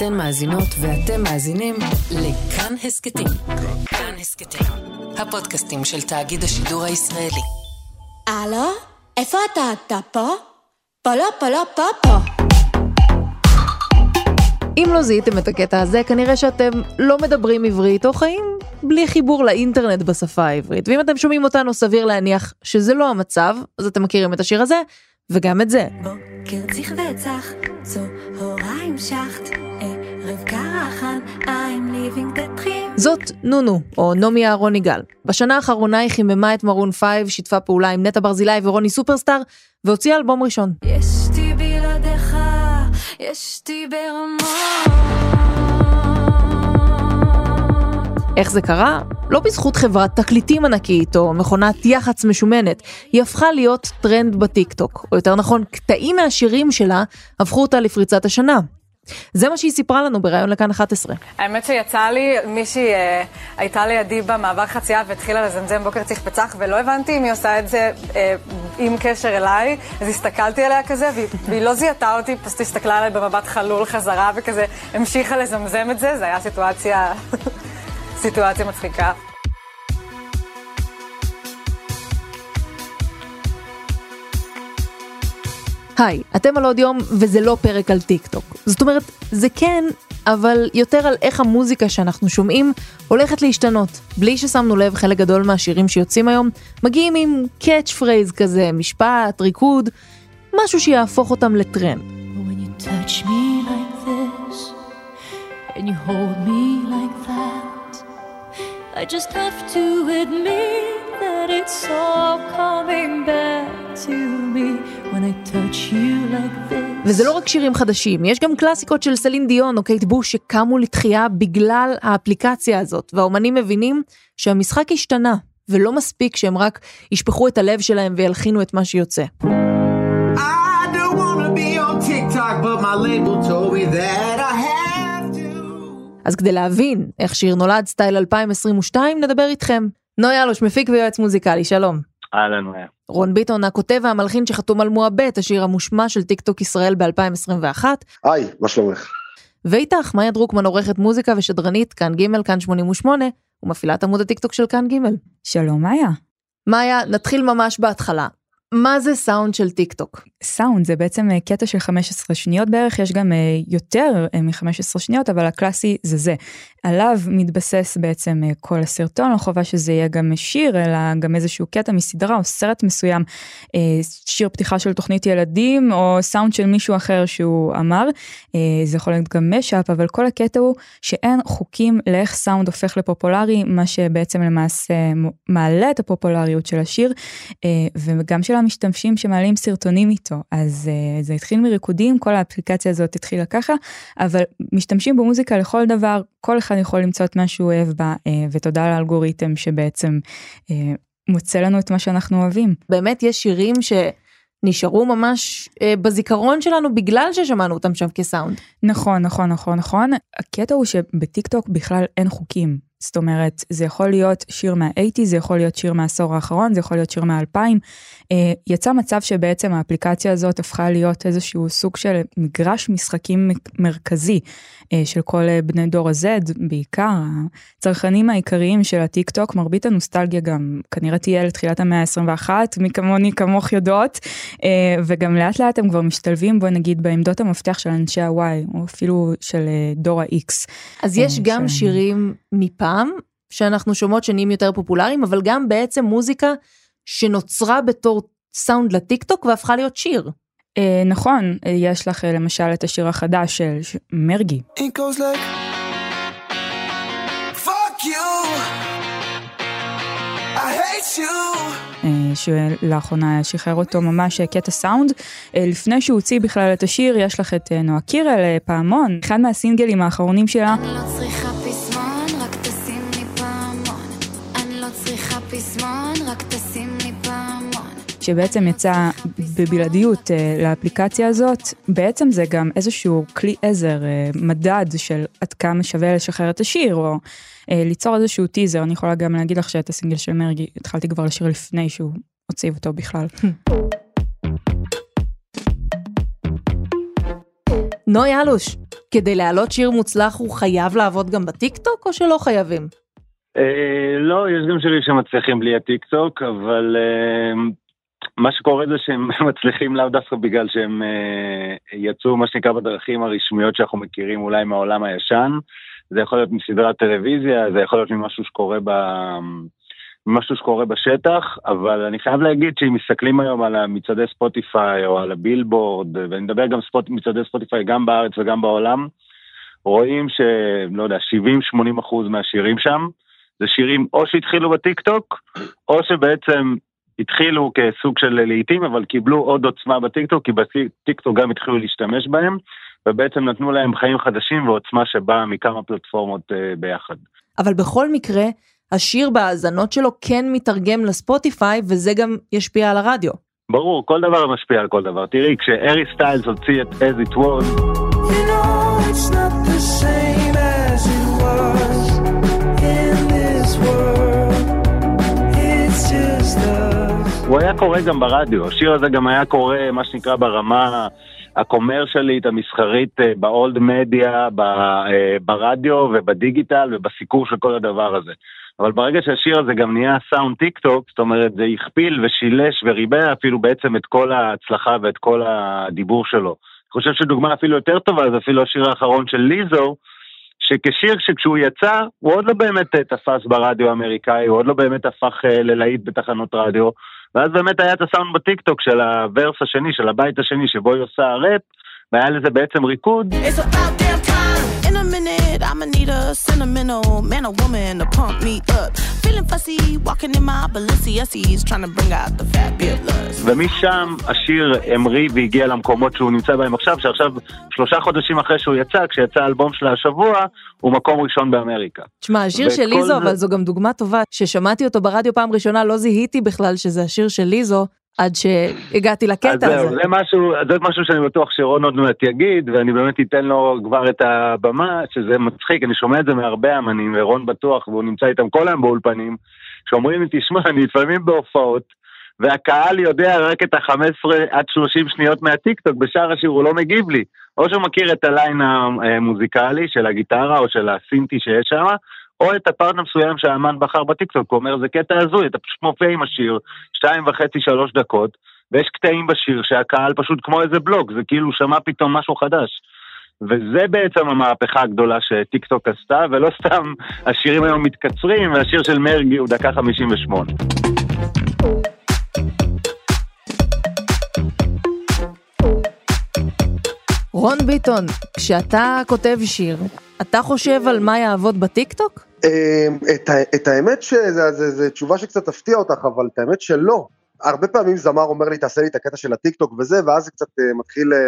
אתן מאזינות ואתם מאזינים לכאן הסכתים. כאן הסכתים, הפודקאסטים של תאגיד השידור הישראלי. הלו? איפה אתה? אתה פה? פה לא, פה לא, פה פה. אם לא זיהיתם את הקטע הזה, כנראה שאתם לא מדברים עברית או חיים בלי חיבור לאינטרנט בשפה העברית. ואם אתם שומעים אותנו, סביר להניח שזה לא המצב, אז אתם מכירים את השיר הזה, וגם את זה. בוקר צריך וצח, צהריים שחט, ערב קרחן, I'm living the dream. זאת נונו, או נעמי אהרון יגאל. בשנה האחרונה היא חיממה את מרון 5, שיתפה פעולה עם נטע ברזילי ורוני סופרסטאר, והוציאה אלבום ראשון. יש אותי בלעדיך, יש אותי ברמות. איך זה קרה? לא בזכות חברת תקליטים ענקית או מכונת יח"צ משומנת, היא הפכה להיות טרנד בטיקטוק, או יותר נכון, קטעים מהשירים שלה הפכו אותה לפריצת השנה. זה מה שהיא סיפרה לנו בריאיון לכאן 11. האמת שיצא לי, מישהי אה, הייתה לידי במעבר חצייה והתחילה לזמזם בוקר צריך פצח, ולא הבנתי אם היא עושה את זה אה, עם קשר אליי, אז הסתכלתי עליה כזה, והיא, והיא לא זיהתה אותי, פשוט הסתכלה עליי במבט חלול חזרה, וכזה המשיכה לזמזם את זה, זה היה סיטואציה, סיטואציה מצחיקה. היי, אתם על עוד יום וזה לא פרק על טיק טוק. זאת אומרת, זה כן, אבל יותר על איך המוזיקה שאנחנו שומעים הולכת להשתנות. בלי ששמנו לב, חלק גדול מהשירים שיוצאים היום מגיעים עם catch phrase כזה, משפט, ריקוד, משהו שיהפוך אותם לטרנד. Like this, and you hold me like that, I just have to admit that it's all coming back to me when I touch you like this. וזה לא רק שירים חדשים, יש גם קלאסיקות של סלין דיון או קייט בוש שקמו לתחייה בגלל האפליקציה הזאת, והאומנים מבינים שהמשחק השתנה, ולא מספיק שהם רק ישפכו את הלב שלהם וילחינו את מה שיוצא. I don't wanna be on TikTok, but my label told me that. אז כדי להבין איך שיר נולד סטייל 2022, נדבר איתכם. נוי אלוש, מפיק ויועץ מוזיקלי, שלום. אהלן, מאיה. רון ביטון, הכותב והמלחין שחתום על מועבט, השיר המושמע של טיק טוק ישראל ב-2021. היי, מה שלומך? ואיתך, מאיה דרוקמן, עורכת מוזיקה ושדרנית, כאן ג', כאן 88, ומפעילת עמוד הטיק טוק של כאן ג'. שלום מאיה. מאיה, נתחיל ממש בהתחלה. מה זה סאונד של טיק טוק? סאונד זה בעצם אה, קטע של 15 שניות בערך, יש גם אה, יותר אה, מ-15 שניות, אבל הקלאסי זה זה. עליו מתבסס בעצם כל הסרטון, לא חובה שזה יהיה גם שיר, אלא גם איזשהו קטע מסדרה או סרט מסוים, שיר פתיחה של תוכנית ילדים, או סאונד של מישהו אחר שהוא אמר. זה יכול להיות גם משאפ, אבל כל הקטע הוא שאין חוקים לאיך סאונד הופך לפופולרי, מה שבעצם למעשה מעלה את הפופולריות של השיר, וגם של המשתמשים שמעלים סרטונים איתו. אז אה, זה התחיל מריקודים, כל האפליקציה הזאת התחילה ככה, אבל משתמשים במוזיקה לכל דבר, כל אחד יכול למצוא את מה שהוא אוהב בה, אה, ותודה לאלגוריתם שבעצם אה, מוצא לנו את מה שאנחנו אוהבים. באמת יש שירים שנשארו ממש אה, בזיכרון שלנו בגלל ששמענו אותם שם כסאונד. נכון, נכון, נכון, נכון. הקטע הוא שבטיק טוק בכלל אין חוקים. זאת אומרת, זה יכול להיות שיר מה-80, זה יכול להיות שיר מהעשור האחרון, זה יכול להיות שיר מה-2000. אה, יצא מצב שבעצם האפליקציה הזאת הפכה להיות איזשהו סוג של מגרש משחקים מרכזי אה, של כל אה, בני דור ה-Z, בעיקר הצרכנים העיקריים של הטיק טוק, מרבית הנוסטלגיה גם כנראה תהיה לתחילת המאה ה-21, מי כמוני כמוך יודעות, וגם לאט לאט הם כבר משתלבים, בוא נגיד, בעמדות המפתח של אנשי ה-Y, או אפילו של דור ה-X. אז יש גם ש- שירים מפעם שאנחנו שומעות שנהיים יותר פופולריים, אבל גם בעצם מוזיקה שנוצרה בתור סאונד לטיק טוק והפכה להיות שיר. אה, נכון, אה, יש לך אה, למשל את השיר החדש של ש- מרגי. אה, שלאחרונה שחרר אותו ממש קטע סאונד. לפני שהוא הוציא בכלל את השיר, יש לך את נועה קירל, פעמון, אחד מהסינגלים האחרונים שלה. אני לא צריכה שבעצם יצא בבלעדיות אה, לאפליקציה הזאת, בעצם זה גם איזשהו כלי עזר, אה, מדד של עד כמה שווה לשחרר את השיר, או אה, ליצור איזשהו טיזר. אני יכולה גם להגיד לך שאת הסינגל של מרגי התחלתי כבר לשיר לפני שהוא הוציא אותו בכלל. נוי אלוש, כדי להעלות שיר מוצלח הוא חייב לעבוד גם בטיקטוק או שלא חייבים? אה, לא, יש גם שירים שמצליחים בלי הטיקטוק, אבל אה, מה שקורה זה שהם מצליחים לאו דווקא בגלל שהם אה, יצאו מה שנקרא בדרכים הרשמיות שאנחנו מכירים אולי מהעולם הישן. זה יכול להיות מסדרת טלוויזיה, זה יכול להיות ממשהו שקורה ב... משהו שקורה בשטח, אבל אני חייב להגיד שאם מסתכלים היום על מצעדי ספוטיפיי או על הבילבורד, ואני מדבר גם ספוט, מצעדי ספוטיפיי גם בארץ וגם בעולם, רואים שלא יודע, 70-80 אחוז מהשירים שם, זה שירים או שהתחילו בטיקטוק, או שבעצם התחילו כסוג של להיטים, אבל קיבלו עוד עוצמה בטיקטוק, כי בטיקטוק גם התחילו להשתמש בהם, ובעצם נתנו להם חיים חדשים ועוצמה שבאה מכמה פלטפורמות אה, ביחד. אבל בכל מקרה, השיר בהאזנות שלו כן מתרגם לספוטיפיי, וזה גם ישפיע על הרדיו. ברור, כל דבר משפיע על כל דבר. תראי, כשהארי סטיילס הוציא את As It Was, You know הוא היה קורא גם ברדיו, השיר הזה גם היה קורא, מה שנקרא, ברמה הקומרשלית, המסחרית, באולד מדיה, אה, ברדיו ובדיגיטל ובסיקור של כל הדבר הזה. אבל ברגע שהשיר הזה גם נהיה סאונד טיק טוק, זאת אומרת, זה הכפיל ושילש וריבע אפילו בעצם את כל ההצלחה ואת כל הדיבור שלו. אני חושב שדוגמה אפילו יותר טובה זה אפילו השיר האחרון של ליזו, שכשיר שכשהוא יצא, הוא עוד לא באמת אה, תפס ברדיו האמריקאי, הוא עוד לא באמת הפך אה, ללהיט בתחנות רדיו, ואז באמת היה את הסאונד בטיקטוק של הוורס השני, של הבית השני, שבו היא עושה ראפ, והיה לזה בעצם ריקוד. I'ma need a sentimental man or woman to pump me up. Feeling fussy, walking in my Balenciennes, trying to bring out the fabulous. ומשם השיר המריא והגיע למקומות שהוא נמצא בהם עכשיו, שעכשיו, שלושה חודשים אחרי שהוא יצא, כשיצא האלבום שלה השבוע, הוא מקום ראשון באמריקה. תשמע, השיר וכל של ליזו, זה- אבל זו גם דוגמה טובה, ששמעתי אותו ברדיו פעם ראשונה, לא זיהיתי בכלל שזה השיר של ליזו, עד שהגעתי לקטע הזה. זה משהו, זה משהו שאני בטוח שרון עוד מעט יגיד, ואני באמת אתן לו כבר את הבמה, שזה מצחיק, אני שומע את זה מהרבה אמנים, ורון בטוח, והוא נמצא איתם כל היום באולפנים, שאומרים לי, תשמע, אני לפעמים בהופעות, והקהל יודע רק את ה-15 עד 30 שניות מהטיקטוק, בשאר השיר הוא לא מגיב לי. או שהוא מכיר את הליין המוזיקלי של הגיטרה או של הסינטי שיש שם, או את הפארט המסוים שהאמן בחר בטיקטוק, הוא אומר, זה קטע הזוי, אתה פשוט מופיע עם השיר, שתיים וחצי, שלוש דקות, ויש קטעים בשיר שהקהל פשוט כמו איזה בלוק, זה כאילו שמע פתאום משהו חדש. וזה בעצם המהפכה הגדולה שטיקטוק עשתה, ולא סתם השירים היום מתקצרים, והשיר של מרגי הוא דקה 58. רון ביטון, כשאתה כותב שיר, אתה חושב על מה יעבוד בטיקטוק? אמ, את, ה- את האמת שזו תשובה שקצת תפתיע אותך, אבל את האמת שלא. הרבה פעמים זמר אומר לי, תעשה לי את הקטע של הטיקטוק וזה, ואז זה קצת אה, מתחיל אה,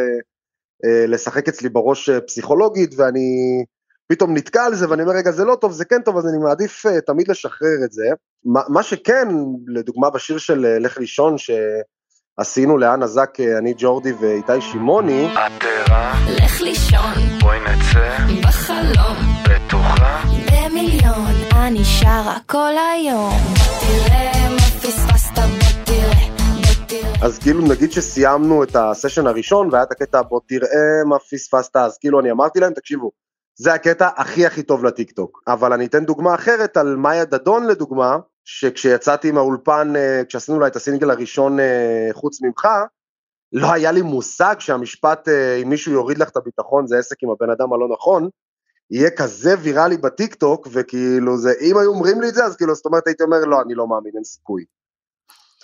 אה, לשחק אצלי בראש פסיכולוגית, ואני פתאום נתקע על זה, ואני אומר, רגע, זה לא טוב, זה כן טוב, אז אני מעדיף תמיד לשחרר את זה. מה, מה שכן, לדוגמה בשיר של לך לישון, שעשינו לאנה זק, אה, אני ג'ורדי ואיתי שמעוני, לך לישון. בואי נצא. בחלום. בטוחה במיליון, אני שרה כל היום. תראה מה פספסת, בוא תראה. אז כאילו נגיד שסיימנו את הסשן הראשון והיה את הקטע בוא תראה מה פספסת אז כאילו אני אמרתי להם תקשיבו זה הקטע הכי הכי טוב לטיקטוק אבל אני אתן דוגמה אחרת על מאיה דדון לדוגמה שכשיצאתי מהאולפן אה, כשעשינו לה את הסינגל הראשון אה, חוץ ממך לא היה לי מושג שהמשפט אה, אם מישהו יוריד לך את הביטחון זה עסק עם הבן אדם הלא נכון יהיה כזה ויראלי בטיקטוק וכאילו זה אם היו אומרים לי את זה אז כאילו זאת אומרת הייתי אומר לא אני לא מאמין אין סיכוי.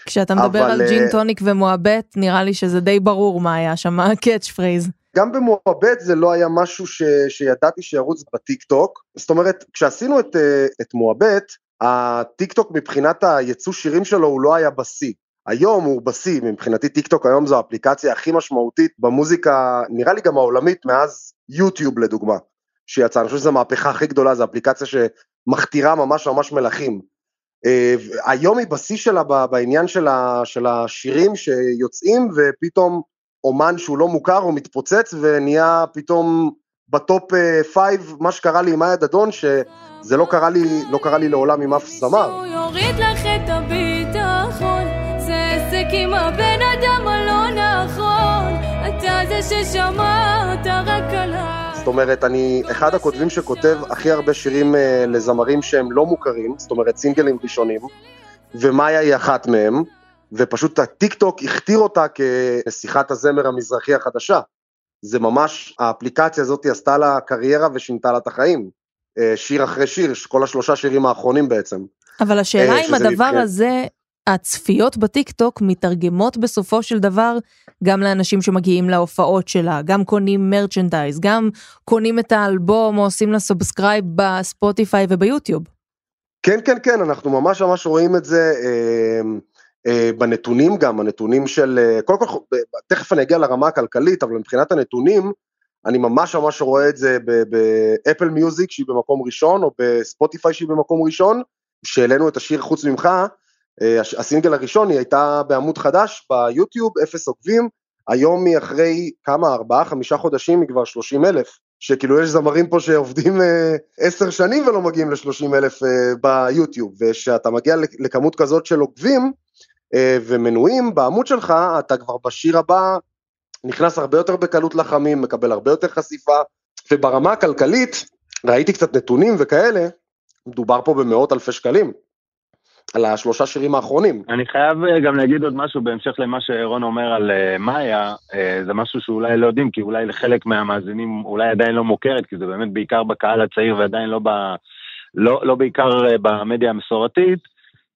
כשאתה מדבר אבל, על אה, ג'ין טוניק ומועבט, נראה לי שזה די ברור מה היה שם ה catch phrase. גם במועבד זה לא היה משהו ש, שידעתי שירוץ בטיק טוק, זאת אומרת כשעשינו את, אה, את מועבד, הטיק טוק מבחינת היצוא שירים שלו הוא לא היה בשיא, היום הוא בשיא, מבחינתי טיק טוק היום זו האפליקציה הכי משמעותית במוזיקה, נראה לי גם העולמית מאז יוטיוב לדוגמה, שיצא, אני חושב שזו המהפכה הכי גדולה, זו אפליקציה שמכתירה ממש ממש מלכים. אה, היום היא בשיא שלה בעניין של, השירים שיוצאים ופתאום אומן שהוא לא מוכר הוא מתפוצץ ונהיה פתאום ב top 5 מה שקרה לי עם מאיה דדון שזה לא קרה לי לא קרה לי לעולם עם אף זמר. זה עסק עם הבן אדם הלא נכון, אתה זה ששמרת רק עליי. אומרת, אני אחד הכותבים שכותב הכי הרבה שירים אה, לזמרים שהם לא מוכרים, זאת אומרת סינגלים ראשונים, ומאיה היא אחת מהם, ופשוט הטיק טוק הכתיר אותה כשיחת הזמר המזרחי החדשה. זה ממש, האפליקציה הזאת עשתה לה קריירה ושינתה לה את החיים. אה, שיר אחרי שיר, כל השלושה שירים האחרונים בעצם. אבל השאלה אה, אם הדבר מבחינת- הזה, הצפיות בטיקטוק מתרגמות בסופו של דבר גם לאנשים שמגיעים להופעות שלה, גם קונים merchandise, גם קונים את האלבום או עושים לה subscribe בספוטיפיי וביוטיוב. כן, כן, כן, אנחנו ממש ממש רואים את זה אה, אה, בנתונים גם, הנתונים של, אה, קודם כל, ב- תכף אני אגיע לרמה הכלכלית, אבל מבחינת הנתונים, אני ממש ממש רואה את זה באפל מיוזיק שהיא במקום ראשון, או בספוטיפיי שהיא במקום ראשון, שהעלינו את השיר חוץ ממך, הסינגל הראשון, היא הייתה בעמוד חדש ביוטיוב, אפס עוקבים, היום היא אחרי כמה, ארבעה, חמישה חודשים, היא כבר 30 אלף. שכאילו יש זמרים פה שעובדים אה, עשר שנים ולא מגיעים ל-30 אלף אה, ביוטיוב, וכשאתה מגיע לכ- לכמות כזאת של עוקבים אה, ומנויים בעמוד שלך, אתה כבר בשיר הבא נכנס הרבה יותר בקלות לחמים, מקבל הרבה יותר חשיפה, וברמה הכלכלית, ראיתי קצת נתונים וכאלה, מדובר פה במאות אלפי שקלים, על השלושה שירים האחרונים. אני חייב אה, גם להגיד עוד משהו בהמשך למה שרון אומר על אה, מאיה, אה, זה משהו שאולי לא יודעים, כי אולי לחלק מהמאזינים אולי עדיין לא מוכרת, כי זה באמת בעיקר בקהל הצעיר ועדיין לא, ב, לא, לא בעיקר במדיה המסורתית,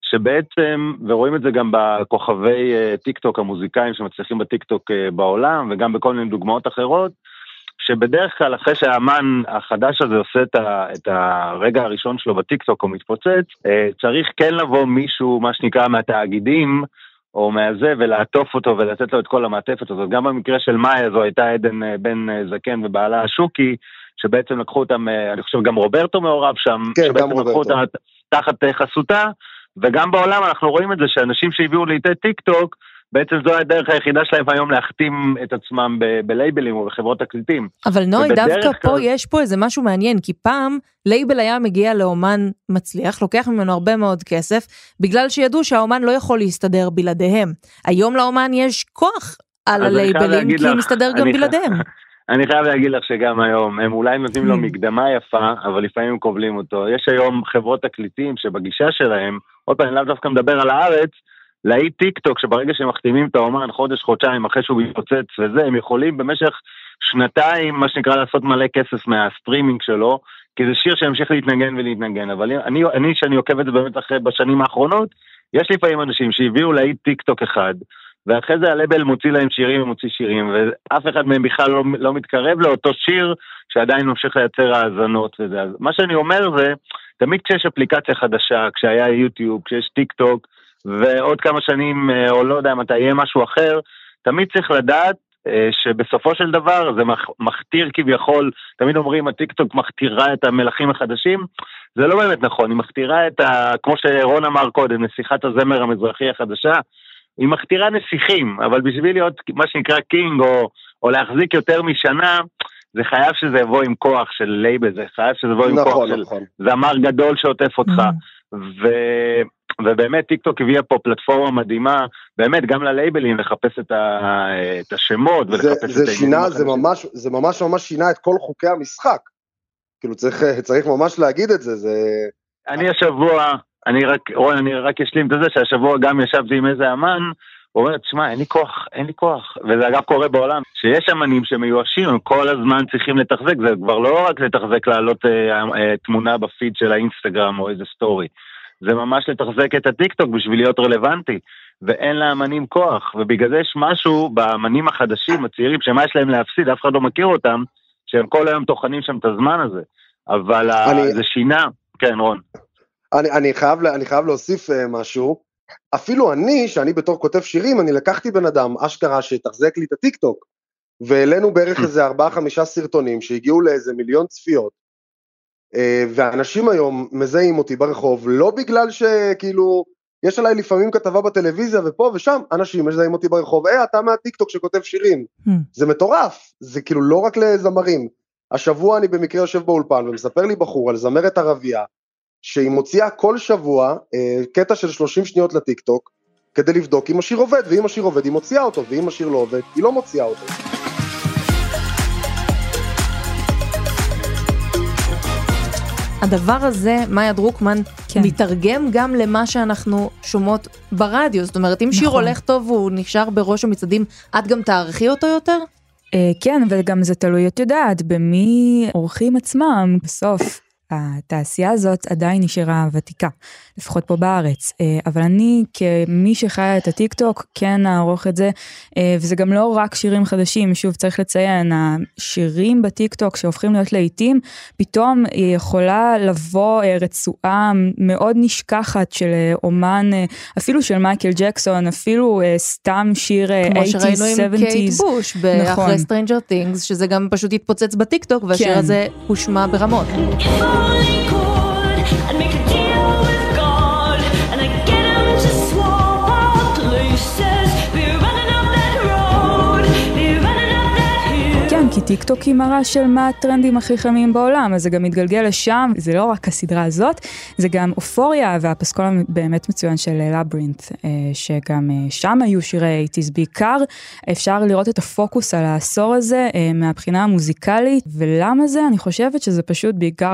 שבעצם, ורואים את זה גם בכוכבי טיק טוק המוזיקאים שמצליחים בטיק טוק בעולם, וגם בכל מיני דוגמאות אחרות, שבדרך כלל אחרי שהאמן החדש הזה עושה את, ה, את הרגע הראשון שלו בטיקטוק הוא מתפוצץ, אה, צריך כן לבוא מישהו, מה שנקרא, מהתאגידים, או מהזה, ולעטוף אותו ולתת לו את כל המעטפת הזאת. גם במקרה של מאיה זו הייתה עדן אה, בן אה, זקן ובעלה שוקי, שבעצם לקחו אותם, אני חושב גם רוברטו מעורב שם, כן, שבעצם לקחו. אותה תחת חסותה, וגם בעולם אנחנו רואים את זה שאנשים שהביאו להיטי טיק טוק, בעצם זו הדרך היחידה שלהם היום להחתים את עצמם ב- בלייבלים או בחברות תקליטים. אבל נוי, דווקא פה כלל- יש פה איזה משהו מעניין, כי פעם לייבל היה מגיע לאומן מצליח, לוקח ממנו הרבה מאוד כסף, בגלל שידעו שהאומן לא יכול להסתדר בלעדיהם. היום לאומן יש כוח על הלייבלים, כי הוא מסתדר גם בלעדיהם. אני חייב להגיד לך שגם היום, הם אולי נותנים לו מקדמה יפה, אבל לפעמים הם כובלים אותו. יש היום חברות תקליטים שבגישה שלהם, עוד פעם, אני לאו דווקא מדבר על הארץ, להיט טיק טוק, שברגע שהם מחתימים את האומן חודש, חודשיים אחרי שהוא מתפוצץ וזה, הם יכולים במשך שנתיים, מה שנקרא, לעשות מלא כסף מהסטרימינג שלו, כי זה שיר שימשיך להתנגן ולהתנגן. אבל אני, אני, שאני עוקב את זה באמת אחרי בשנים האחרונות, יש לפעמים אנשים שהביאו להיט טיק טוק אחד, ואחרי זה הלייבל מוציא להם שירים ומוציא שירים, ואף אחד מהם בכלל לא, לא מתקרב לאותו שיר שעדיין ממשיך לייצר האזנות וזה. אז מה שאני אומר זה, תמיד כשיש אפליקציה חדשה, כשהיה יוטיוב, כשיש טיק טוק, ועוד כמה שנים, אה, או לא יודע מתי יהיה משהו אחר, תמיד צריך לדעת אה, שבסופו של דבר זה מח- מכתיר כביכול, תמיד אומרים הטיקטוק מכתירה את המלכים החדשים, זה לא באמת נכון, היא מכתירה את ה... כמו שרון אמר קודם, נסיכת הזמר המזרחי החדשה, היא מכתירה נסיכים, אבל בשביל להיות מה שנקרא king, או, או להחזיק יותר משנה, זה חייב שזה יבוא עם כוח של לייבל, זה חייב שזה יבוא עם כוח נכון, של נכון. זמר גדול שעוטף אותך. Mm. ו... ובאמת טיק טוק הביאה פה פלטפורמה מדהימה, באמת גם ללייבלים לחפש את, ה... את השמות זה, ולחפש זה את שינה, העניינים זה. ממש, זה ממש ממש שינה את כל חוקי המשחק. כאילו צריך, צריך ממש להגיד את זה, זה... אני השבוע, אני רק, רון, אני רק אשלים את זה שהשבוע גם ישבתי עם איזה אמן, הוא אומר, תשמע, אין לי כוח, אין לי כוח, וזה אגב קורה בעולם, שיש אמנים שמיואשים, הם כל הזמן צריכים לתחזק, זה כבר לא רק לתחזק להעלות אה, אה, תמונה בפיד של האינסטגרם או איזה סטורי, זה ממש לתחזק את הטיקטוק בשביל להיות רלוונטי, ואין לאמנים כוח, ובגלל זה יש משהו באמנים החדשים, הצעירים, שמה יש להם להפסיד, אף אחד לא מכיר אותם, שהם כל היום טוחנים שם את הזמן הזה, אבל אני- זה שינה, כן, רון. אני, אני, חייב, אני חייב להוסיף uh, משהו. אפילו אני, שאני בתור כותב שירים, אני לקחתי בן אדם, אשכרה, שיתחזק לי את הטיקטוק. והעלינו בערך איזה ארבעה חמישה סרטונים שהגיעו לאיזה מיליון צפיות. Uh, ואנשים היום מזהים אותי ברחוב, לא בגלל שכאילו, יש עליי לפעמים כתבה בטלוויזיה ופה ושם, אנשים מזהים אותי ברחוב, היי, אתה מהטיקטוק שכותב שירים. Hmm. זה מטורף, זה כאילו לא רק לזמרים. השבוע אני במקרה יושב באולפן ומספר לי בחור על זמרת ערבייה, שהיא מוציאה כל שבוע אה, קטע של 30 שניות לטיקטוק, כדי לבדוק אם השיר עובד, ואם השיר עובד היא מוציאה אותו, ואם השיר לא עובד היא לא מוציאה אותו. הדבר הזה, מאיה דרוקמן, כן. מתרגם גם למה שאנחנו שומעות ברדיו. זאת אומרת, אם שיר נכון. הולך טוב והוא נשאר בראש המצעדים, את גם תערכי אותו יותר? אה, כן, וגם זה תלוי, את יודעת, במי עורכים עצמם. בסוף, התעשייה הזאת עדיין נשארה ותיקה, לפחות פה בארץ. אה, אבל אני, כמי שחיה את הטיק טוק, כן אערוך את זה, אה, וזה גם לא רק שירים חדשים, שוב, צריך לציין, השירים בטיק טוק שהופכים להיות להיטים, פתאום יכולה לבוא אה, רצועה מאוד נשכחת של אומן, אפילו של מייקל ג'קסון, אפילו סתם שיר אה, 80's, כמו שראינו עם קייט 70's. בוש, נכון. אחרי Stranger Things, שזה גם פשוט התפוצץ בטיקטוק, והשיר כן. הזה הושמע ברמות. calling chord and make כי טיק טוק היא מראה של מה הטרנדים הכי חמים בעולם, אז זה גם מתגלגל לשם, זה לא רק הסדרה הזאת, זה גם אופוריה והפסקול הבאמת מצוין של לברינט, אה, שגם אה, שם היו שירי 80's בעיקר, אפשר לראות את הפוקוס על העשור הזה אה, מהבחינה המוזיקלית, ולמה זה? אני חושבת שזה פשוט בעיקר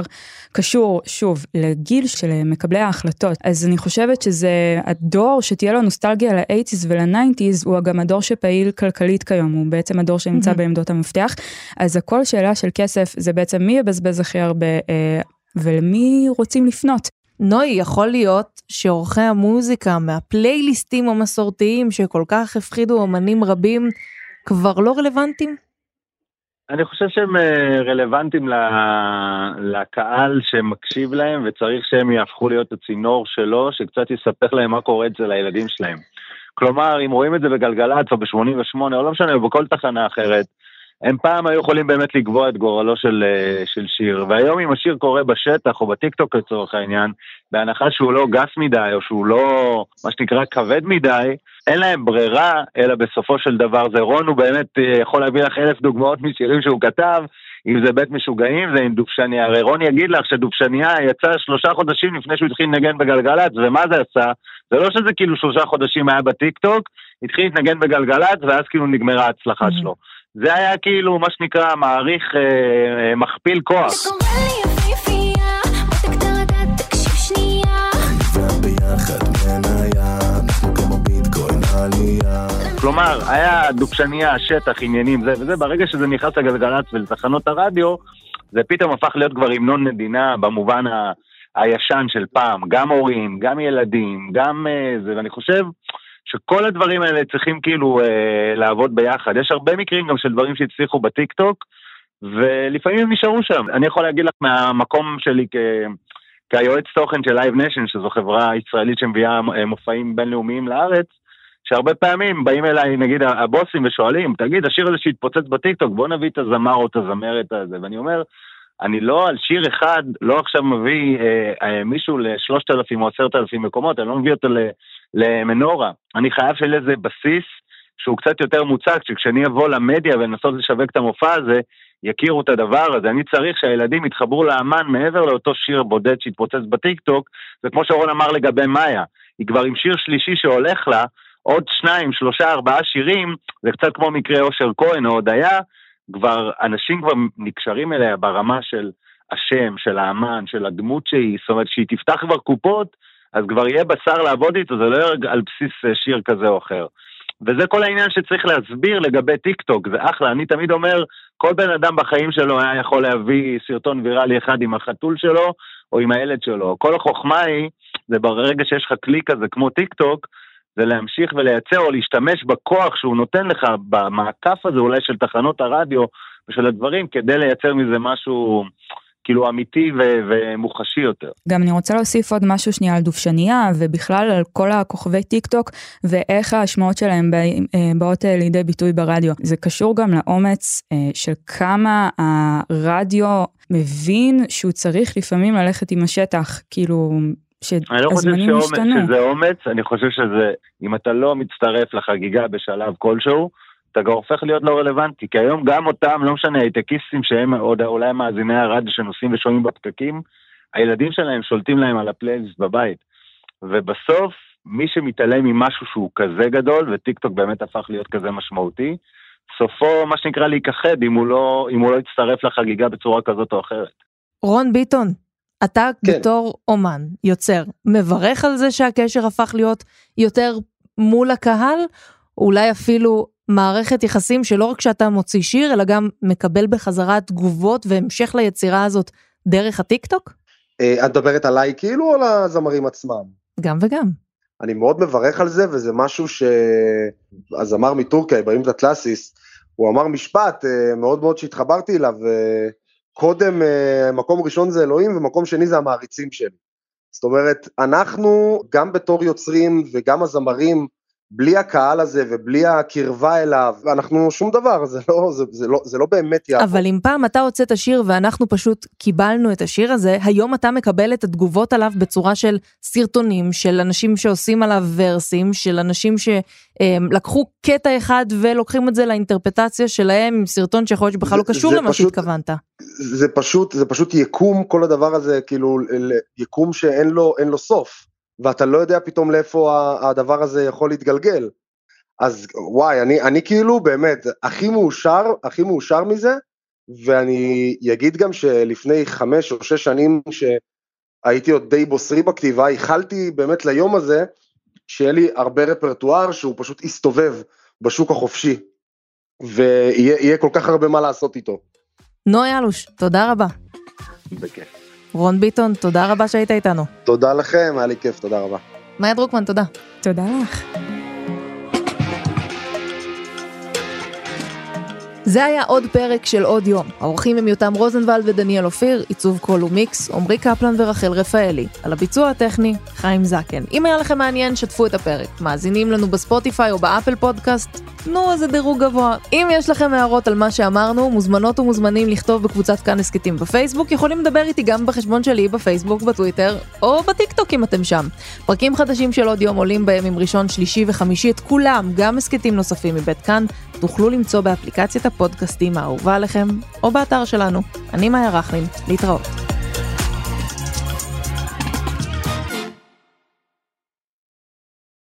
קשור, שוב, לגיל של מקבלי ההחלטות. אז אני חושבת שזה הדור שתהיה לו נוסטלגיה ל-80's ול-90's, הוא גם הדור שפעיל כלכלית כיום, הוא בעצם הדור שנמצא בעמדות המפתח. אז הכל שאלה של כסף, זה בעצם מי יבזבז הכי הרבה אה, ולמי רוצים לפנות. נוי, יכול להיות שעורכי המוזיקה מהפלייליסטים המסורתיים שכל כך הפחידו אומנים רבים, כבר לא רלוונטיים? אני חושב שהם אה, רלוונטיים לקהל שמקשיב להם, וצריך שהם יהפכו להיות הצינור שלו, שקצת יספר להם מה קורה אצל הילדים שלהם. כלומר, אם רואים את זה בגלגלצ או ב-88, או לא משנה, או בכל תחנה אחרת, הם פעם היו יכולים באמת לקבוע את גורלו של, אה, של שיר, והיום אם השיר קורה בשטח או בטיקטוק לצורך העניין, בהנחה שהוא לא גס מדי או שהוא לא, מה שנקרא, כבד מדי, אין להם ברירה, אלא בסופו של דבר זה רון, הוא באמת אה, יכול להביא לך אלף דוגמאות משירים שהוא כתב, אם זה בית משוגעים זה עם דובשניה, הרי רון יגיד לך שדובשניה יצא שלושה חודשים לפני שהוא התחיל לנגן בגלגלצ, ומה זה עשה? זה לא שזה כאילו שלושה חודשים היה בטיקטוק, התחיל להתנגן בגלגלצ, ואז כאילו נגמרה ההצלחה שלו. זה היה כאילו, מה שנקרא, מעריך אה, אה, מכפיל כוח. כלומר, היה דוקשניה, שטח, עניינים, זה וזה, ברגע שזה נכנס לגלגלצ ולתחנות הרדיו, זה פתאום הפך להיות כבר המנון מדינה במובן ה... הישן של פעם, גם הורים, גם ילדים, גם אה, זה, ואני חושב שכל הדברים האלה צריכים כאילו אה, לעבוד ביחד. יש הרבה מקרים גם של דברים שהצליחו בטיקטוק, ולפעמים הם נשארו שם. אני יכול להגיד לך מהמקום שלי כ... כיועץ תוכן של Live Nation, שזו חברה ישראלית שמביאה אה, מופעים בינלאומיים לארץ, שהרבה פעמים באים אליי, נגיד, הבוסים ושואלים, תגיד, השיר הזה שהתפוצץ בטיקטוק, בוא נביא את הזמר או את הזמרת הזה. ואני אומר, אני לא על שיר אחד, לא עכשיו מביא אה, אה, מישהו לשלושת אלפים או עשרת אלפים מקומות, אני לא מביא אותו למנורה. אני חייב שיהיה לזה בסיס שהוא קצת יותר מוצק, שכשאני אבוא למדיה ולנסות לשווק את המופע הזה, יכירו את הדבר הזה. אני צריך שהילדים יתחברו לאמן מעבר לאותו שיר בודד שהתפוצץ בטיקטוק, זה כמו שרון אמר לגבי מאיה, היא כבר עם שיר שלישי שהולך לה, עוד שניים, שלושה, ארבעה שירים, זה קצת כמו מקרה אושר כהן או הודיה, כבר, אנשים כבר נקשרים אליה ברמה של השם, של האמן, של הדמות שהיא, זאת אומרת, שהיא תפתח כבר קופות, אז כבר יהיה בשר לעבוד איתו, זה לא על בסיס אה, שיר כזה או אחר. וזה כל העניין שצריך להסביר לגבי טיק טוק, זה אחלה, אני תמיד אומר, כל בן אדם בחיים שלו היה יכול להביא סרטון ויראלי אחד עם החתול שלו, או עם הילד שלו. כל החוכמה היא, זה ברגע שיש לך כלי כזה כמו טיק טוק, זה להמשיך ולייצר או להשתמש בכוח שהוא נותן לך במעקף הזה אולי של תחנות הרדיו ושל הדברים, כדי לייצר מזה משהו כאילו אמיתי ו- ומוחשי יותר. גם אני רוצה להוסיף עוד משהו שנייה על דובשניה ובכלל על כל הכוכבי טיק טוק ואיך ההשמעות שלהם בא- אה, באות אה, לידי ביטוי ברדיו. זה קשור גם לאומץ אה, של כמה הרדיו מבין שהוא צריך לפעמים ללכת עם השטח, כאילו אני לא חושב שהזמנים שאומץ. שזה אומץ, אני חושב שזה, אם אתה לא מצטרף לחגיגה בשלב כלשהו, אתה גם הופך להיות לא רלוונטי, כי היום גם אותם, לא משנה, הייטקיסטים שהם עוד אולי מאזיני הרדיו שנוסעים ושומעים בפקקים, הילדים שלהם שולטים להם על הפלייליסט בבית. ובסוף, מי שמתעלם ממשהו שהוא כזה גדול, וטיק טוק באמת הפך להיות כזה משמעותי, סופו מה שנקרא להיכחד אם הוא לא, אם הוא לא יצטרף לחגיגה בצורה כזאת או אחרת. רון ביטון, אתה כן. בתור אומן, יוצר, מברך על זה שהקשר הפך להיות יותר מול הקהל? אולי אפילו מערכת יחסים שלא רק שאתה מוציא שיר, אלא גם מקבל בחזרה תגובות והמשך ליצירה הזאת דרך הטיקטוק? אה, את מדברת עליי כאילו או על הזמרים עצמם? גם וגם. אני מאוד מברך על זה, וזה משהו שהזמר מטורקיה, אברהים דתלסיס, הוא אמר משפט אה, מאוד מאוד שהתחברתי אליו, אה, קודם מקום ראשון זה אלוהים ומקום שני זה המעריצים שלי. זאת אומרת, אנחנו גם בתור יוצרים וגם הזמרים, בלי הקהל הזה ובלי הקרבה אליו, אנחנו שום דבר, זה לא, זה, זה לא, זה לא באמת יעבוד. אבל אם פעם אתה הוצאת שיר ואנחנו פשוט קיבלנו את השיר הזה, היום אתה מקבל את התגובות עליו בצורה של סרטונים, של אנשים שעושים עליו ורסים, של אנשים שלקחו קטע אחד ולוקחים את זה לאינטרפטציה שלהם עם סרטון שיכול להיות שבכלל לא זה- קשור זה למה פשוט- שהתכוונת. זה פשוט, זה פשוט יקום כל הדבר הזה, כאילו יקום שאין לו, לו סוף, ואתה לא יודע פתאום לאיפה הדבר הזה יכול להתגלגל. אז וואי, אני, אני כאילו באמת הכי מאושר, הכי מאושר מזה, ואני אגיד גם שלפני חמש או שש שנים שהייתי עוד די בוסרי בכתיבה, ייחלתי באמת ליום הזה, שיהיה לי הרבה רפרטואר שהוא פשוט יסתובב בשוק החופשי, ויהיה יהיה כל כך הרבה מה לעשות איתו. נוי אלוש, תודה רבה. בכיף. רון ביטון, תודה רבה שהיית איתנו. תודה לכם, היה לי כיף, תודה רבה. מאיה דרוקמן, תודה. תודה לך. זה היה עוד פרק של עוד יום. האורחים הם יותם רוזנבלד ודניאל אופיר, עיצוב קול ומיקס, עמרי קפלן ורחל רפאלי. על הביצוע הטכני, חיים זקן. אם היה לכם מעניין, שתפו את הפרק. מאזינים לנו ב-Spotify או באפל פודקאסט? נו, אז דירוג גבוה. אם יש לכם הערות על מה שאמרנו, מוזמנות ומוזמנים לכתוב בקבוצת כאן הסכתים בפייסבוק, יכולים לדבר איתי גם בחשבון שלי בפייסבוק, בטוויטר, או בטיקטוק אם אתם שם. פרקים חדשים של עוד יום עולים בימים ראשון, שלישי וחמישי, את כולם, גם הסכתים נוספים מבית כאן, תוכלו למצוא באפליקציית הפודקאסטים האהובה עליכם, או באתר שלנו. אני מאיה רכלין, להתראות.